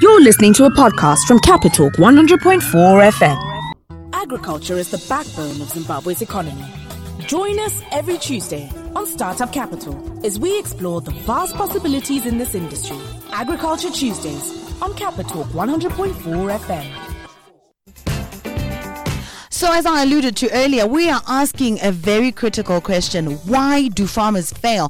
You're listening to a podcast from Capitalk 100.4 FM. Agriculture is the backbone of Zimbabwe's economy. Join us every Tuesday on Startup Capital as we explore the vast possibilities in this industry. Agriculture Tuesdays on Capitalk 100.4 FM. So, as I alluded to earlier, we are asking a very critical question. Why do farmers fail?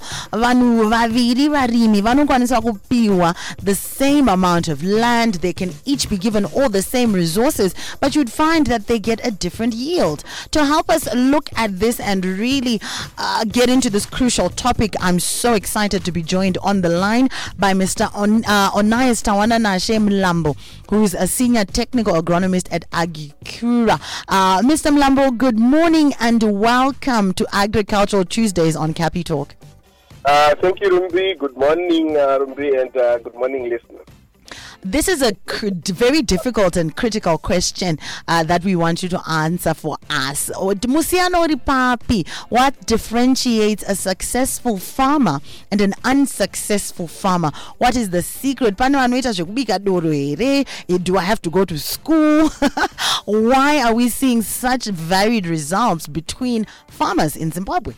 Kupiwa the same amount of land. They can each be given all the same resources, but you'd find that they get a different yield. To help us look at this and really uh, get into this crucial topic, I'm so excited to be joined on the line by Mr. On, uh, Onias Tawana Nashe Mlambo, who is a senior technical agronomist at Agricura. Uh, Mr. Mlambo, good morning and welcome to Agricultural Tuesdays on Capitalk. Uh, thank you, Rumbi. Good morning, uh, Rumbi, and uh, good morning, listeners. This is a cr- very difficult and critical question uh, that we want you to answer for us. Musiano Papi, what differentiates a successful farmer and an unsuccessful farmer? What is the secret? Do I have to go to school? Why are we seeing such varied results between farmers in Zimbabwe?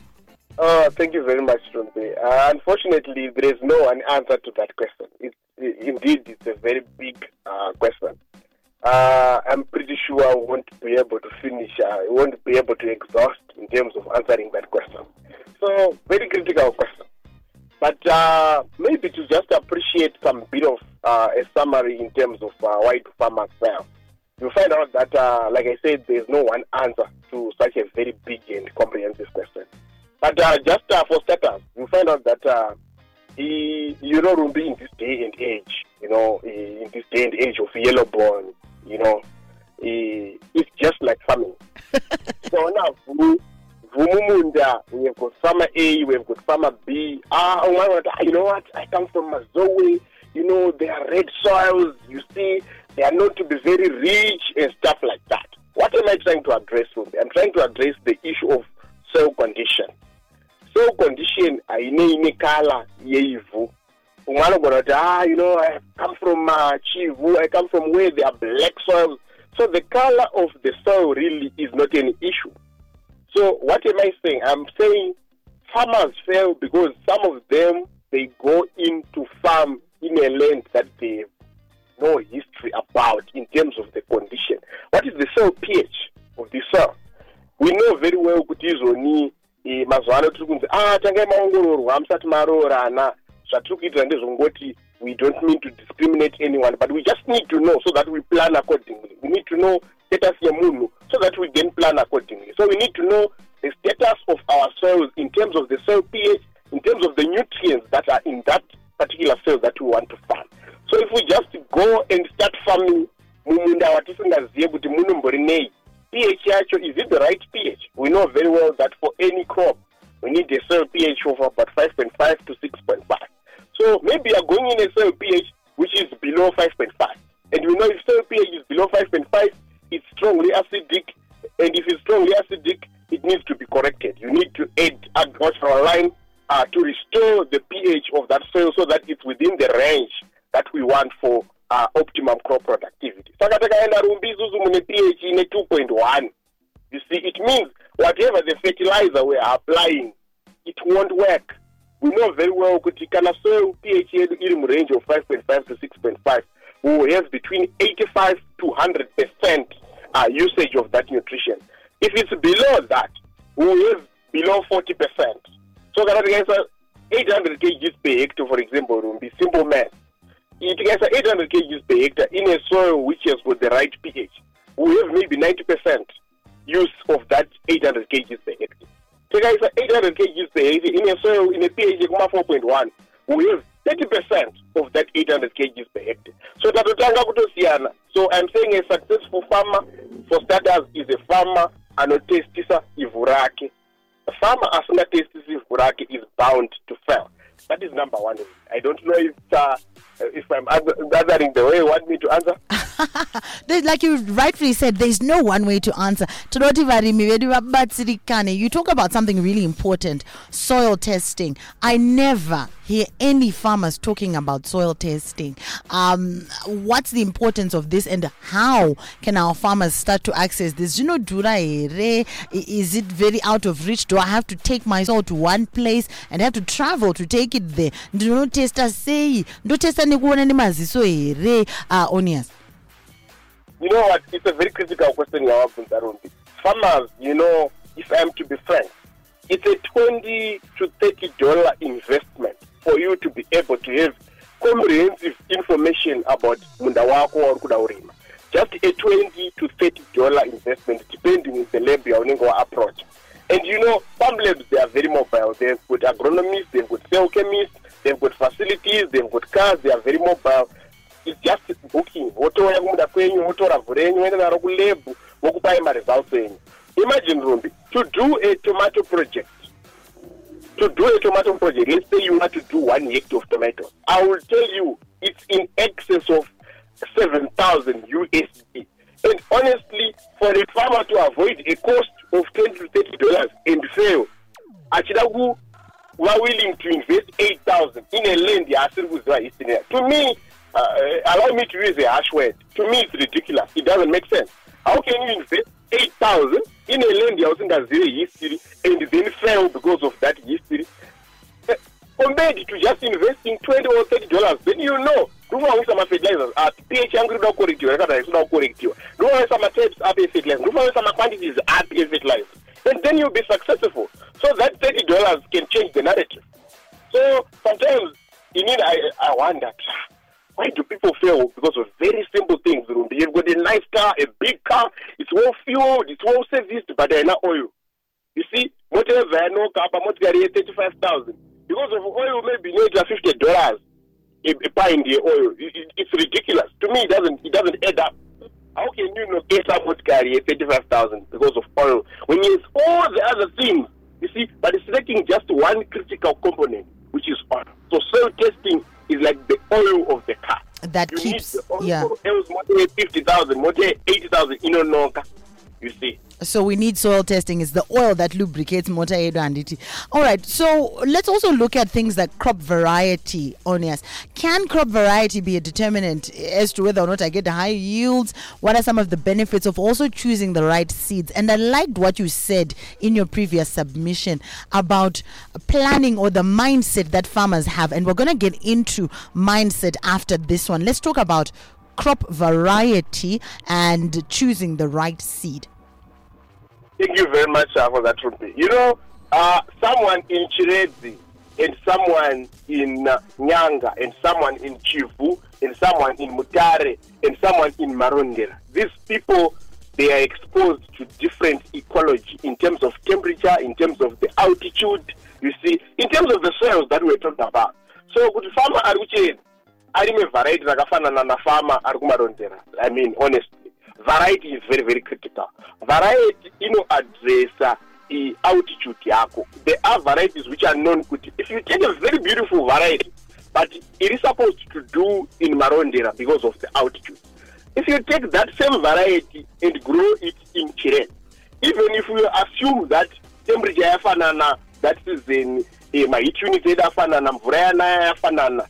Oh, thank you very much, Rumbi. Uh, unfortunately, there is no one answer to that question. It's indeed it's a very big uh, question. Uh, I'm pretty sure I won't be able to finish, uh, I won't be able to exhaust in terms of answering that question. So, very critical question. But uh, maybe to just appreciate some bit of uh, a summary in terms of uh, why do farmers fail. You find out that, uh, like I said, there's no one answer to such a very big and comprehensive question. But just for starters, you find out that he, you know, Rumbi in this day and age, you know, in this day and age of yellow bone, you know, it's just like farming. so now, Vumumunda, we have got farmer A, we have got farmer B. Ah, you know what? I come from Mazoe. You know, they are red soils. You see, they are known to be very rich and stuff like that. What am I trying to address? I'm trying to address the issue of soil condition. Soil condition haine ine umwe anogona kuti ah you know i come from uh, chivhu i come from where there are black soils. So the color of the soil really is not an issue. So what am i saying? I'm saying farmers fail because some of them they go into farm in a land that they have no history about in terms of the condition. What is the soil ph of the soil? We know very well kuti izoni mazuva ano tiri kunzi ah tangai maongororwa musati maroorana zvatiri kuitira ndezvongoti we don't mean to discriminate anyone but we just need to know so that we plan accordingly we need to know status yemunhu so that we can plan accordingly so we need to know the status of our soils in terms of the soil ph in terms of the nutrients that are in that particular soil that we want to farm so if we just go and start farming mumunda watisingazive kuti munombori nei pH is it the right pH? We know very well that for any crop, we need a soil pH of about 5.5 to 6.5. So maybe you're going in a soil pH which is below 5.5. And we know if soil pH is below 5.5, it's strongly acidic. And if it's strongly acidic, it needs to be corrected. You need to add agricultural lime uh, to restore the pH of that soil so that it's within the range that we want for uh, optimum crop productivity. Saka takaenda rumbi isusu mune ph ine 2.1 you see it means whatever the fertilizer weare applying it won't work. We know very well kuti kana soil ph yedu iri murange of 5.5 to 6.5 we will have between 85 to 100 percent uh, usage of that nutrition. If it's below that we will have below 40 percent. So kana tikaisa 800 kgs per hectare for example rumbi simple math tikasa 800 kgs per hectare in a soil which has got the right pH, we have maybe 90% use of that 800 kgs per hectare. Tikaisa 800 kgs per hectare in a soil in a pH of 4.1, we have 30% of that 800 kgs per hectare. So. So I'm saying a successful farmer for starters is a farmer anotestisa ivhu rake. A farmer asingatestisi ivhu rake is bound to fail. That is number one. I don't know if uh, if I'm answering the way you want me to answer. Like you rightfully said, there's no one way to answer. You talk about something really important soil testing. I never hear any farmers talking about soil testing. Um, what's the importance of this and how can our farmers start to access this? You know, dura? Is it very out of reach? Do I have to take my soil to one place and have to travel to take it there? ndinotesta sei ndotesta nekuona nemaziso here uh, onias You know what? It's a very critical question, Yawabunza Rumbi. Farmers, you know, if I'm to be frank, it's a 20 to 30 dollar investment for you to be able to have comprehensive information about munda wako or urima. Just a 20 to 30 dollar investment depending on the lab you are approach. And you know, farm labs, they are very mobile. They've got agronomists, they've got soil chemists, they've got facilities, they've got cars, they are very mobile. It's just booking. Wotouya kumuda kwenyu, wotora vhu renyu, woenda naro kulebhu, vokupai maresults enyu. Imagine, Rumbi, to do a tomato project, to do a tomato project, let's say you want to do one hectare of tomatoes, I will tell you it's in excess of 7,000 USD. And honestly, for a farmer to avoid a cost of 20 to 30 dollars and fail, achida were willing to invest 8,000 in a land yaasiri kuziva history. To me, uh, allow me to use a harsh word. To me, it's ridiculous. It doesn't make sense. How can you invest 8,000 in a land yausingazive history and then fail because of that history? Eh, compared to just investing 20 or 30 dollars then you know ndofanaisa mafertilizers api ph yangu inoda kukorektiwa yakadai ichida kukorektiwa ndofanaisa matapes api efertilizer ndofanaisa maquantities api efertilizer and then you'll be successful so that 30 dollars can change the narrative so sometimes you need i, I wonder why do people fail? Because of very simple things you've got a nice car a big car. It's well fueled it's well serviced but haina oil. You see motoreva yanoka apa motikari ye-35 000 because of oil maybe inoita 50 dollars a, a pint It- it- it's ridiculous. To me it doesn't, it doesn't add up. How can you nogesa motikari ye-35 000 because of oil? When there's all the other things you see but it's lacking just one critical component which is oil. So soil testing is like the oil of the car That you keeps- need the oil yeah. else motor ye-50,000 motor ye-80,000 inonoka you see. So we need soil testing it's the oil that lubricates motor and handiti all right so let's also look at things like crop variety onias. Can crop variety be a determinant as to whether or not i get high yields? What are some of the benefits of also choosing the right seeds? And i liked what you said in your previous submission about planning or the mindset that farmers have. And we're going to get into mindset after this one. Let's talk about crop variety and choosing the right seed Thank you very much uh, for that, Rumbi. You know, uh, someone in Chiredzi and someone in uh, Nyanga and someone in Chivhu and someone in Mutare and someone in Marondera. These people, they are exposed to different ecology in terms of temperature, in terms of the altitude, you see, in terms of the soils that we're talking about. So, kuti farmer ari kuchirezi arime variety rakafanana nafarmer ari kumarondera i mean honestly variety is very very critical variety inoadressa i altitude yako there are varieties which are known kuti if you take a very beautiful variety but it is supposed to do in marondera because of the altitude if you take that same variety and grow it in chiren even if you assume that temperature yafanana that season eh, maheat units edu afanana mvura yanaya yafanana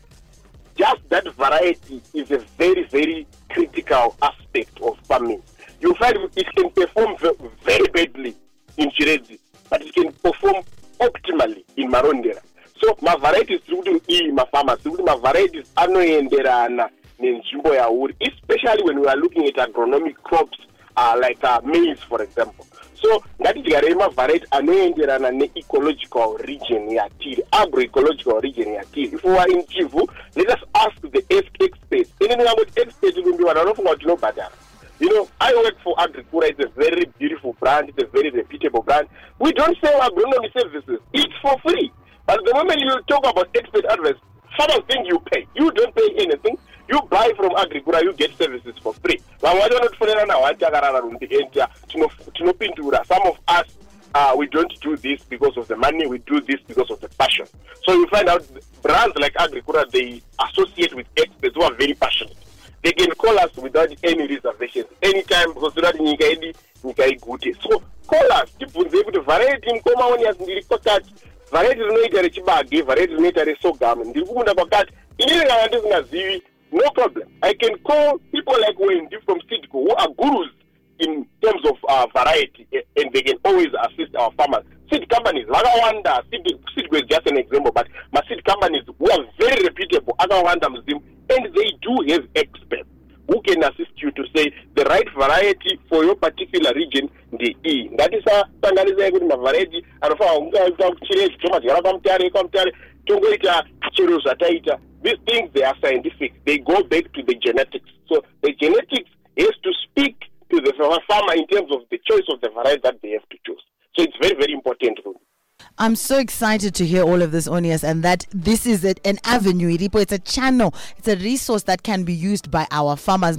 just that variety is a very, very critical aspect of farming. You find it can perform very badly in Chiredzi, but it can perform optimally in Marondera. So my varieties tiri kuti iyi mafama tiri kuti mavarieties anoenderana nenzvimbo yauri especially when we are looking at agronomic crops uh, like uh, maize for example. So that is the ngatidyarei mavharaiti anoenderana neecological region yatiri agroecological region yatiri if we are in chivhu let us ask the ex- experts. Ini ndingangoti expert kumbi vanhu vanofunga kuti tinobhadhara you know i work for agricura it's a very beautiful brand. It's a very reputable brand. We don't sell agronomy services. It's for free. But the moment you talk about expert advice farmers think you pay. You don't pay anything. You buy from agricura you get services for free. And uh, tino- tinopindura some of us uh, we don't do this because of the money. We do this because of the passion. So you find out brands like agricura they associate with experts who are very passionate they can call us without any reservations anytime because tinoti nyika yedu nyika igute. So call us tibvunzei kuti vharaiti mukoma onias ndiri kwakati. Vharaiti rinoita rechibage vharaiti rinoita resogam ndiri kumunda kwakati inini kana ndisingazivi no problem. I can call people like wendy from sidco who are gurus in terms of uh, variety eh, and they can always assist our farmers. Seed companies vakawanda seed seedco is just an example but maseed companies who are very reputable akawanda muzimu and they do have experts who can assist you to say the right variety for your particular region ndei ngatisasanganisai kuti mavharaiti anofanira kungaita chiredzi tomadyara kwamutare kwamutare tongoita chero zvataita. These things they are scientific. They go back to the genetics. So the genetics has to speak to the farmer in terms of the choice of the variety that they have to choose. So it's very very important I'm so excited to hear all of this, Onias, and that this is a, an avenue. Iripo. It's a channel. It's a resource that can be used by our farmers.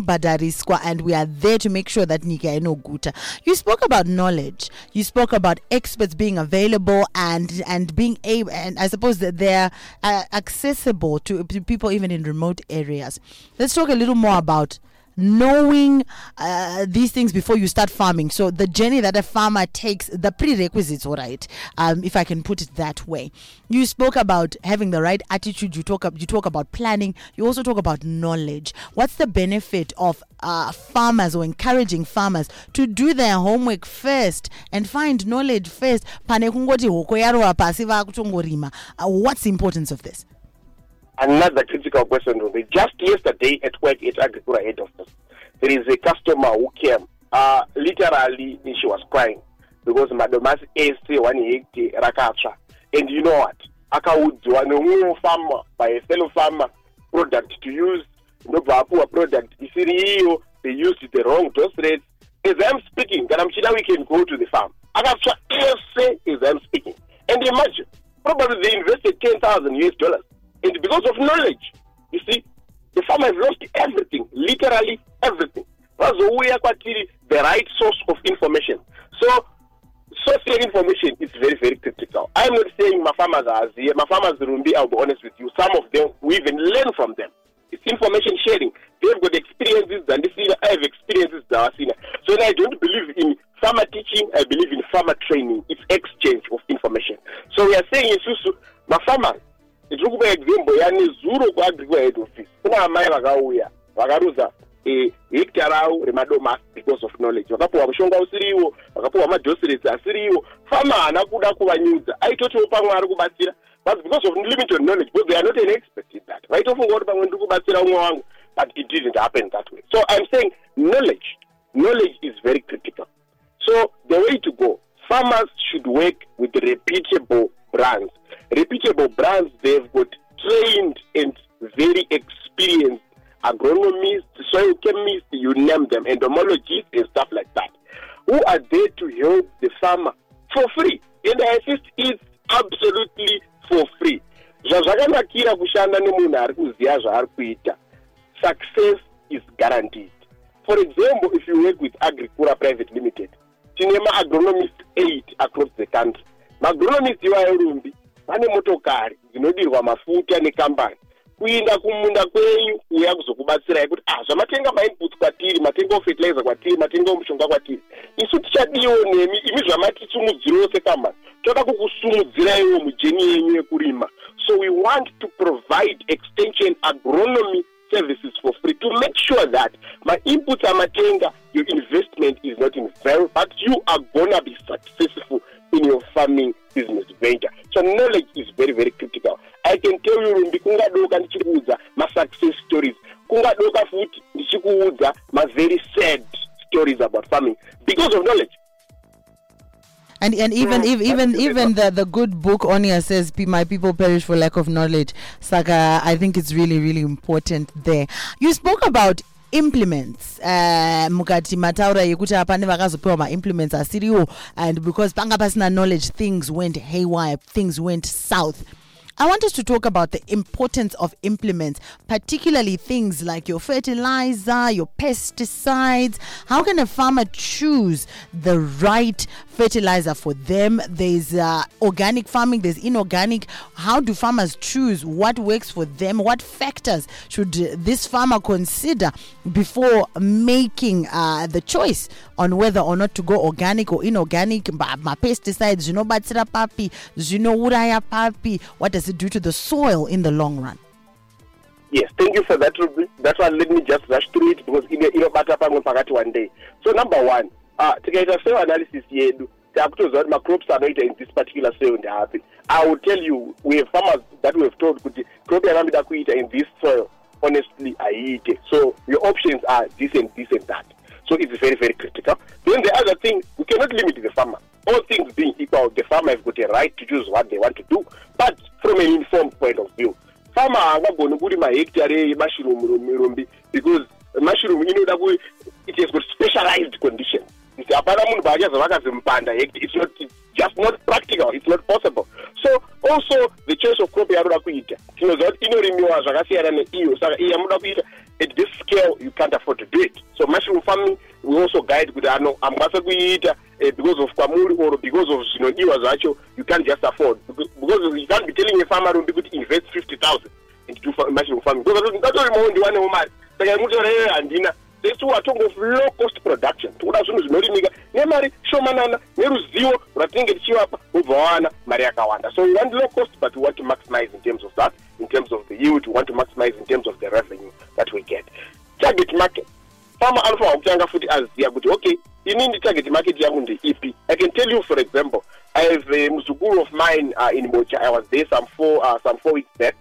Badariswa, and we are there to make sure that nika eno guta. You spoke about knowledge. You spoke about experts being available and and being able, and I suppose that they're uh, accessible to, to people even in remote areas. Let's talk a little more about knowing uh, these things before you start farming. So the journey that a farmer takes, the prerequisites, all right, um, if I can put it that way. You spoke about having the right attitude. You talk you talk about planning. You also talk about knowledge. What's the benefit of uh, farmers or encouraging farmers to do their homework first and find knowledge first? Pane. Uh, What's the importance of this? Another critical question. Just yesterday at work at Agricura head office, there is a customer who came. Uh, literally, she was crying because madomas ese one hectare rakatsva. And you know what? akaudzwa nemumwe farmer by a fellow farmer product to use ndobva apuwa product isiri they used the wrong dose rates as i'm speaking kana muchida we can go to the farm akatsva ese as i'm speaking and imagine probably they invested 10000 us dollars and because of knowledge you see the farmer has lost everything literally everything. Vazouya kwatiri the right source of information. So of information is very very critical. I'm not saying mafarmers aziye mafarmers rumbi i'll be honest with you. Some of them we even learn from them. It's information sharing. They've got experiences dzandisina i have experiences dzavasina so i don't believe in farmer teaching i believe in farmer training. It's exchange of information. So we are saying isusu mafarmers tiri kupa example yanezuro kuagriculture head office. Kuna amai vakauya vakarudza hekta ravo remadomasi because of knowledge. Vakapuwa mushonga usiriwo vakapuwa madhosiresi asiriwo. Fama haana kuda kuvanyudza. Aitotiwo pamwe ari kubatsira but because of limited knowledge because they are not an expert in that. Vaitofunga kuti pamwe ndiri kubatsira umwe wangu but it didn't happen that way. So i'm saying knowledge knowledge is very critical. So the way to go farmers should work with reputable brands reputable brands they've got trained and very experienced agronomists, soil chemists, you name them, entomologists and stuff like that, who are there to help the farmer for free. And I insist it's absolutely for free. zvazvakanakira kushanda nemunhu ari kuziva zvaari kuita success is guaranteed for example if you work with agricura private limited tine maagronomist 8 across the country maagronomist iwayo rumbi vane motokari dzinodirwa mafuta nekambani. Kuinda kumunda kwenyu kuuya kuzokubatsirai kuti ah zvamatenga mainputs kwatiri matenga ofertilizer kwatiri matenga omushonga kwatiri. Isu tichadiwo nemi imi zvamatitsumudzirawo sekambani toda kukusumudziraiwo mujeni yenyu yekurima. So we want to provide extension agronomy services for free to make sure that my inputs amatenga your investment is not in vain but you are gonna be successful in your farming business venture. So knowledge is very very critical. I can tell you rumbi kungadoka ndichikuudza masuccess stories. Kungadoka futi ndichikuudza mavery sad stories about farming. Because of knowledge. And and even Mm, even even even the the good book Onia says my people perish for lack of knowledge. Saka, I think it's really really important there. You spoke about implements uh, mukati mataura yekuti apane vakazopiwa maimplements asiriwo. And because panga pasina knowledge things went haywire things went south I want us to talk about the importance of implements, particularly things like your fertilizer, your pesticides. How can a farmer choose the right fertilizer for them? There's uh, organic farming, there's inorganic. How do farmers choose what works for them? What factors should this farmer consider before making uh, the choice on whether or not to go organic or inorganic? Ma- pesticides, you know, papi, you know, papi. What does it do to the soil in the long run? Yes, thank you for that. That's why let me just rush through it because inobata pamwe pakati one day. So number one, uh, tikaita soil analysis yedu takutoziva kuti macrops anoita in this particular soil. I will tell you, we have farmers that we have told kuti crop yaanoda kuita in this soil, honestly, haiite. So your options are this and this and that. So it's very, very critical. Then the other thing, we cannot limit the farmer. All things being equal, the farmer has got a right to choose what they want to do, but from an informed point of view. Farmer angagoni kurima hectare yemushroom rumbi because mushroom inoda ku it has got specialized conditions. It's not just not practical. It's not possible. So also the choice of crop yaanoda kuita. Tinoziva do mushroom farming we also guide kuti ano hamukwanisi kuiita uh, because of kwamuri or because of zvinodiwa zvacho you can't just afford. Because you can't be telling a farmer rumbi kuti invest 50000 into fa- mushroom farming because ndatorimawo ndiwanewo mari saka iyoyo handina let's watongo low cost production. Toda zvinhu zvinorimika nemari shomanana neruzivo rwatinenge tichivapa wobva wawana mari yakawanda so we want low cost but we want to maximize in terms of that in terms of the yield we want to maximize in terms of the revenue that we get. Target market farmer anofanira kutanga futi aziva kuti okay inini target market yangu ndeipi i can tell you for example i have a muzukuru of mine uh, in mocha i was there some four, uh, some four weeks back.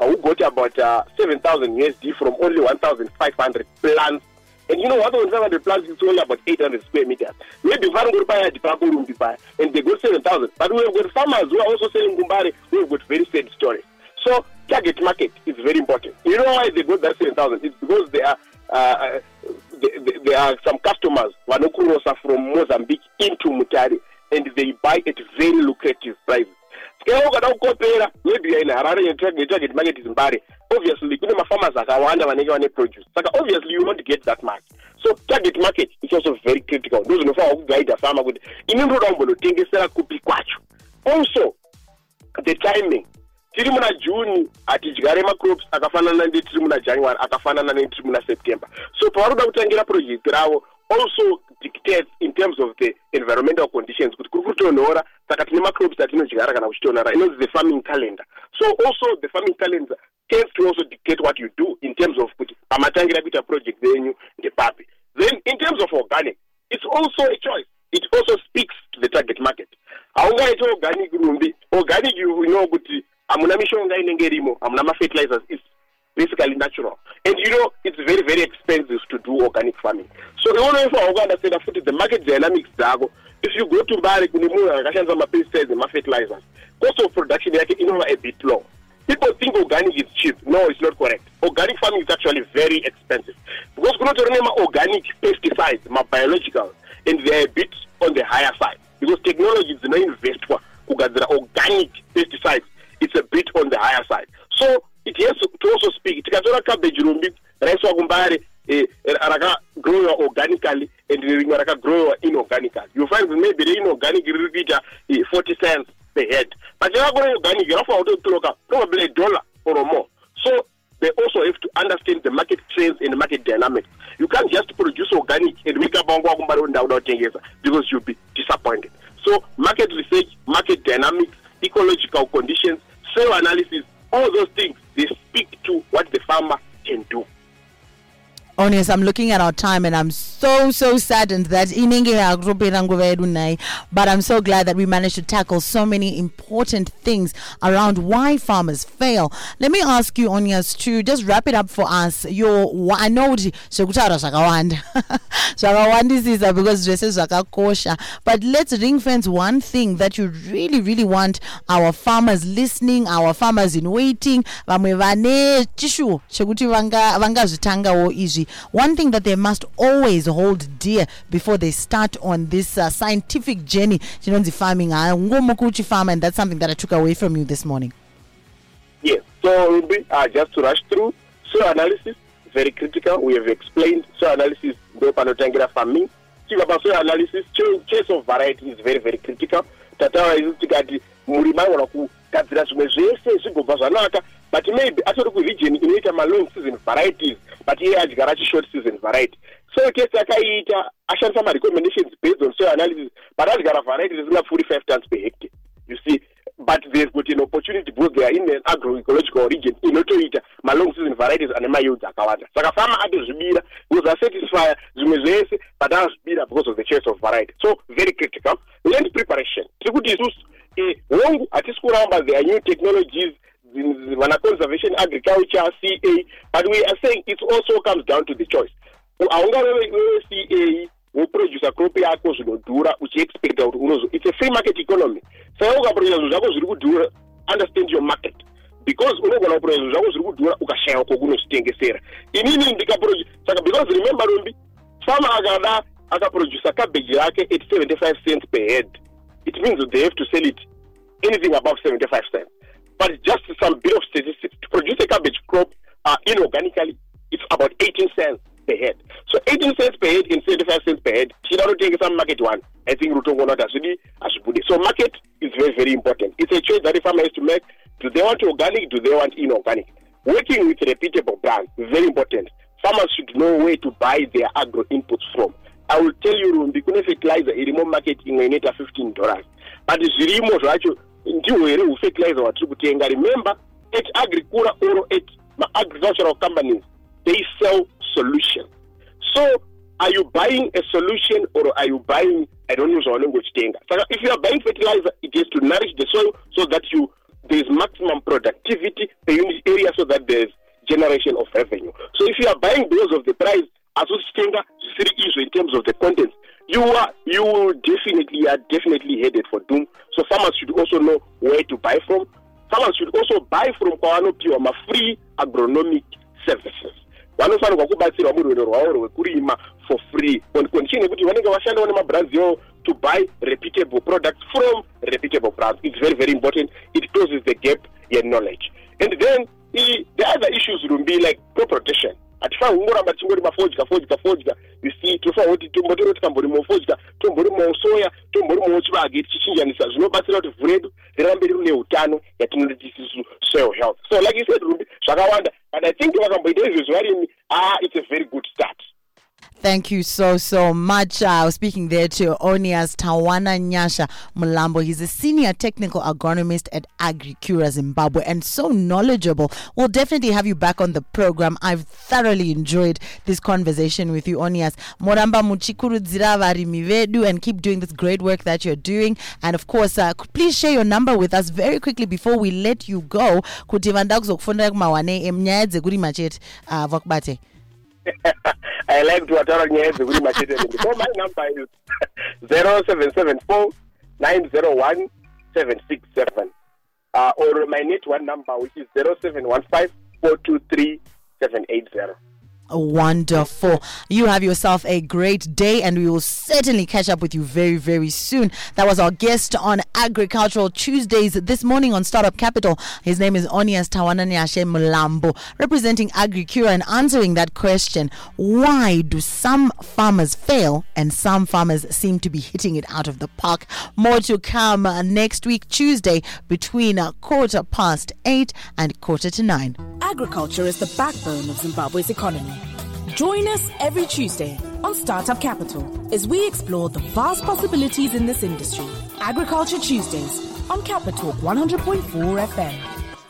Uh, who got about uh, 7000 usd from only 1500 plants. And you know what? 1500 plants is only about 800 square meters. Maybe vanongori pako rumbi paya and they got 7000 but we have got farmers who are also selling gumbare who have got very sad stories so target market is very important. You know why they got that 7000 it's because they are uh, there, are some customers vanokurosa from mozambique into mutare and they buy at very lucrative prices. Sika ukada kukopera maybe in harare yetarget market zimbare obviously kune mafarmers akawanda vanenge vane produce. Saka obviously you won't get that much. So target market is also very critical. Ndo zvinofanira kugaidha farmer kuti ini ndoda kumbonotengesera kupi kwacho. Also the timing tiri muna juni hatidyare macrops akafanana netiri muna january akafanana netiri muna september. So pavanoda kutangira project ravo also dictates in terms of the environmental conditions kuti kuri kutonhora saka tine macrops atinodyara kana kuchitonhora inonzi the farming calendar. So also the farming calendar tends to also dictate what you do in terms of kuti pamatangira kuita project yenyu ndepapi. Then in terms of organic it's also a choice. It also speaks to the target market. Haungaiti organic rumbi. Organic you know kuti hamuna mishonga inenge irimo hamuna mafertilizers is basically natural. And you know it's very very expensive to do organic farming. So iwonoifanira kuunderstanda futi the market dynamics dzako if you go to mbare kune munhu akashandisa mapesticides nemafertilizers cost of production yake inova a bit low people think organic is cheap. No it's not correct. Organic farming is actually very expensive. Because kunotori nemaorganic pesticides mabiological and they are a bit on the higher side. Because technology dzinoinvestwa kugadzira organic pesticides it's a bit on the higher side. So it has to also speak. Tikatora cabbage rumbi raiswa kumbare organically and rimwe rakagrowiwa inorganically. You find maybe reinorganic riri eh, 40 cents per head. But you're yakako reorganic rafanira kutotoroka probably a dollar or more. So they also have to understand the market trends and the market dynamics. You can't just produce organic and wake up wangu wakumbari ndauda kutengesa because you'll be disappointed. So market research market dynamics ecological conditions soil analysis all those things they speak to what the farmer honest i'm looking at our time and i'm so so saddened that but i'm so glad that we managed to tackle so many important things around why farmers fail. Let me ask you onias to just wrap it up for us. Your i know zvekutaura zvakawanda zvakawandisisa because zvese zvakakosha but let's ring fence one thing that you really really want our farmers listening our farmers in waiting. Vamwe vane one thing that they must always hold dear before they start on this uh, scientific journey chinonzi farming haungomuki uchifama and that's something that i took away from you this morning Yes. So be, uh, just to rush through soil analysis, very critical. We have explained soil analysis ndo panotangira farming. Tika pasoil analysis, choice of variety is very very critical. Tataura kugadzira zvimwe zvese zvigobva zvanaka but maybe atori kuregion inoita malong season varieties but iye adyara chishort season variety. So kesi akaita ashandisa marecommendations based on soil analysis but adyara variety risingapfuuri five tons per hectare you see. But they've got an opportunity because they are in an agroecological region inotoita malong season varieties ane mayields akawanda saka fama atozvibira because asatisfya zvimwe zvese but azvibira because of the choice of variety. So very critical. Land preparation. Tiri kuti isusu hongu hatisi kuramba there are new technologies vana conservation agriculture ca but we are saying it also comes down to the choice. Haungave weca woproducer crop yako zvinodhura uchiexpecta kuti unozo it's a free market economy. Saka ukaproducer zvinhu zvako zviri kudhura understand your market. Because unogona kuproducer zvinhu zvako zviri kudhura ukashaya kokunozvitengesera inini ndikaproduce saka because remember rombi fama akada akaproducer cabbage yake at 75 cents per head. It means they have to sell it anything above 75 cents but just some bit of statistics. To produce a cabbage crop uh, inorganically it's about 18 cents per head. So 18 cents per head in 75 cents per head chida kutotengesa mumarket one. I think rutongoona kuti hazvidi hazvibude so market is very very important. It's a choice that the farmer has to make. Do they want organic? Do they want inorganic? Working with repeatable brands is very important. Farmers should know where to buy their agro inputs from. I will tell you rumbi kune fertilizer irimo mumarket imwe inoita 15 dollars. But zvirimo zvacho ndihwo here hufertilizer hwatiri kutenga remember at agricura or at maagricultural companies they sell solutions so are you buying a solution or are you buying i don't know zvaunenge uchitenga saka if you are buying fertilizer it has to nourish the soil so that you there is maximum productivity per unit area so that there is generation of revenue. So if you are buying because of the price asi uchitenga zvisiri izvo in terms of the contents you are you will definitely are definitely headed for doom. So farmers should also know where to buy from. Farmers should also buy from kwavanopiwa mafree agronomic services. Vanofanirwa kubatsirwa murwendo rwavo rwekurima for free. On condition yekuti vanenge vashandawo nemabrands yavo to buy repeatable products from repeatable brands. It's very very important. It closes the gap in knowledge. And then the other issues rumbi like crop protection hatifaniri kungoramba tichingori mafodya fodya fodya. You see tofanira kuti tombotoro tikamborimawo fodya. Tomborimawo soya tomborimawo chivage tichichinjanisa zvinobatsira kuti vhu redu rirambe riri neutano yatinoti tisisu soil health. So like you said rumbi zvakawanda. But i think vakamboita izvezvo varimi ah it's a very good start Thank you so, so much. I uh, was speaking there to Onias Tawana Nyasha Mulambo. He's a senior technical agronomist at AgriCura Zimbabwe and so knowledgeable. We'll definitely have you back on the program. I've thoroughly enjoyed this conversation with you, Onias. Moramba muchikurudzira varimi vedu and keep doing this great work that you're doing. And of course, uh, please share your number with us very quickly before we let you go. Kuti vanda kuzokufundira kuma-1 am nyaya dzekurima I like to wataura nyaya dzekurima chete so my number is 0774 901 767 uh, or my NetOne number which is 0715 423 780 Wonderful. You have yourself a great day, and we will certainly catch up with you very, very soon. That was our guest on Agricultural Tuesdays this morning on Startup Capital. His name is Onias Tawananyashe Mulambo, representing AgriCura and answering that question why do some farmers fail and some farmers seem to be hitting it out of the park? More to come next week, Tuesday, between quarter past eight and quarter to nine. Agriculture is the backbone of Zimbabwe's economy. Join us every Tuesday on Startup Capitalk as we explore the vast possibilities in this industry. Agriculture Tuesdays on Capital 100.4 FM.